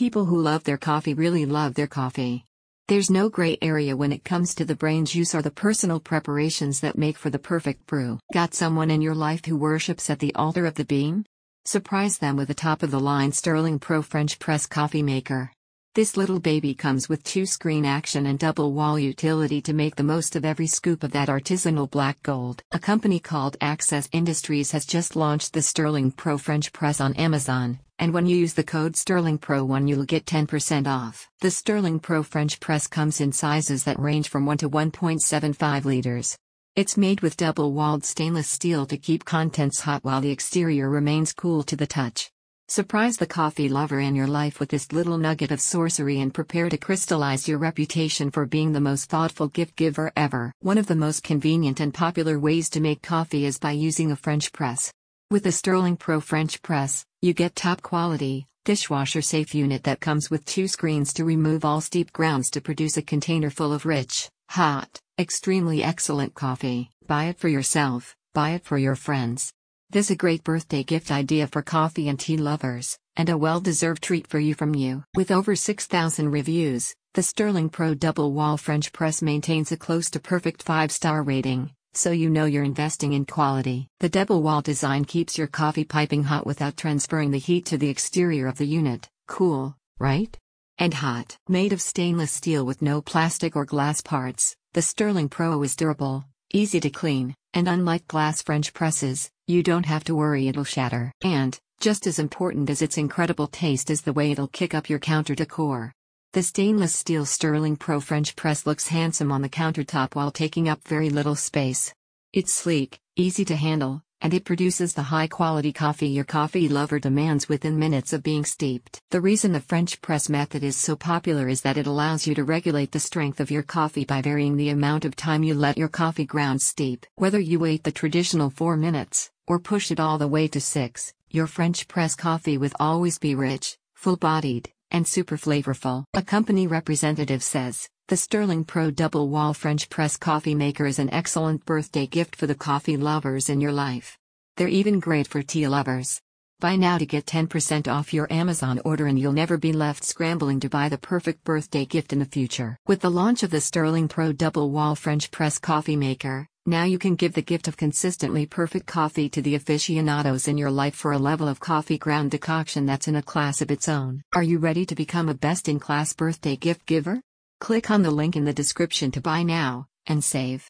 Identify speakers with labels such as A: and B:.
A: People who love their coffee really love their coffee. There's no gray area when it comes to the brain juice or the personal preparations that make for the perfect brew. Got someone in your life who worships at the altar of the bean? Surprise them with a top of the line Sterling Pro French Press coffee maker. This little baby comes with two screen action and double wall utility to make the most of every scoop of that artisanal black gold. A company called Access Industries has just launched the Sterling Pro French Press on Amazon, and when you use the code Sterling Pro 1 you'll get 10% off. The Sterling Pro French Press comes in sizes that range from 1 to 1.75 liters. It's made with double-walled stainless steel to keep contents hot while the exterior remains cool to the touch. Surprise the coffee lover in your life with this little nugget of sorcery and prepare to crystallize your reputation for being the most thoughtful gift giver ever. One of the most convenient and popular ways to make coffee is by using a French press. With the Sterling Pro French press, you get top quality, dishwasher safe unit that comes with two screens to remove all steep grounds to produce a container full of rich, hot, extremely excellent coffee. Buy it for yourself, buy it for your friends. This is a great birthday gift idea for coffee and tea lovers, and a well-deserved treat for you from you. With over 6,000 reviews, the Sterling Pro Double Wall French Press maintains a close to perfect 5-star rating, so you know you're investing in quality. The double wall design keeps your coffee piping hot without transferring the heat to the exterior of the unit. Cool, right? And hot. Made of stainless steel with no plastic or glass parts, the Sterling Pro is durable, easy to clean, and unlike glass French presses, you don't have to worry it'll shatter. And, just as important as its incredible taste is the way it'll kick up your counter decor. The stainless steel Sterling Pro French press looks handsome on the countertop while taking up very little space. It's sleek, easy to handle, and it produces the high quality coffee your coffee lover demands within minutes of being steeped. The reason the French press method is so popular is that it allows you to regulate the strength of your coffee by varying the amount of time you let your coffee grounds steep. Whether you wait the traditional 4 minutes, or push it all the way to 6, your French press coffee will always be rich, full bodied, and super flavorful. A company representative says, the Sterling Pro Double Wall French Press Coffee Maker is an excellent birthday gift for the coffee lovers in your life. They're even great for tea lovers. Buy now to get 10% off your Amazon order and you'll never be left scrambling to buy the perfect birthday gift in the future. With the launch of the Sterling Pro Double Wall French Press Coffee Maker, now you can give the gift of consistently perfect coffee to the aficionados in your life for a level of coffee ground decoction that's in a class of its own. Are you ready to become a best in class birthday gift giver? Click on the link in the description to buy now and save.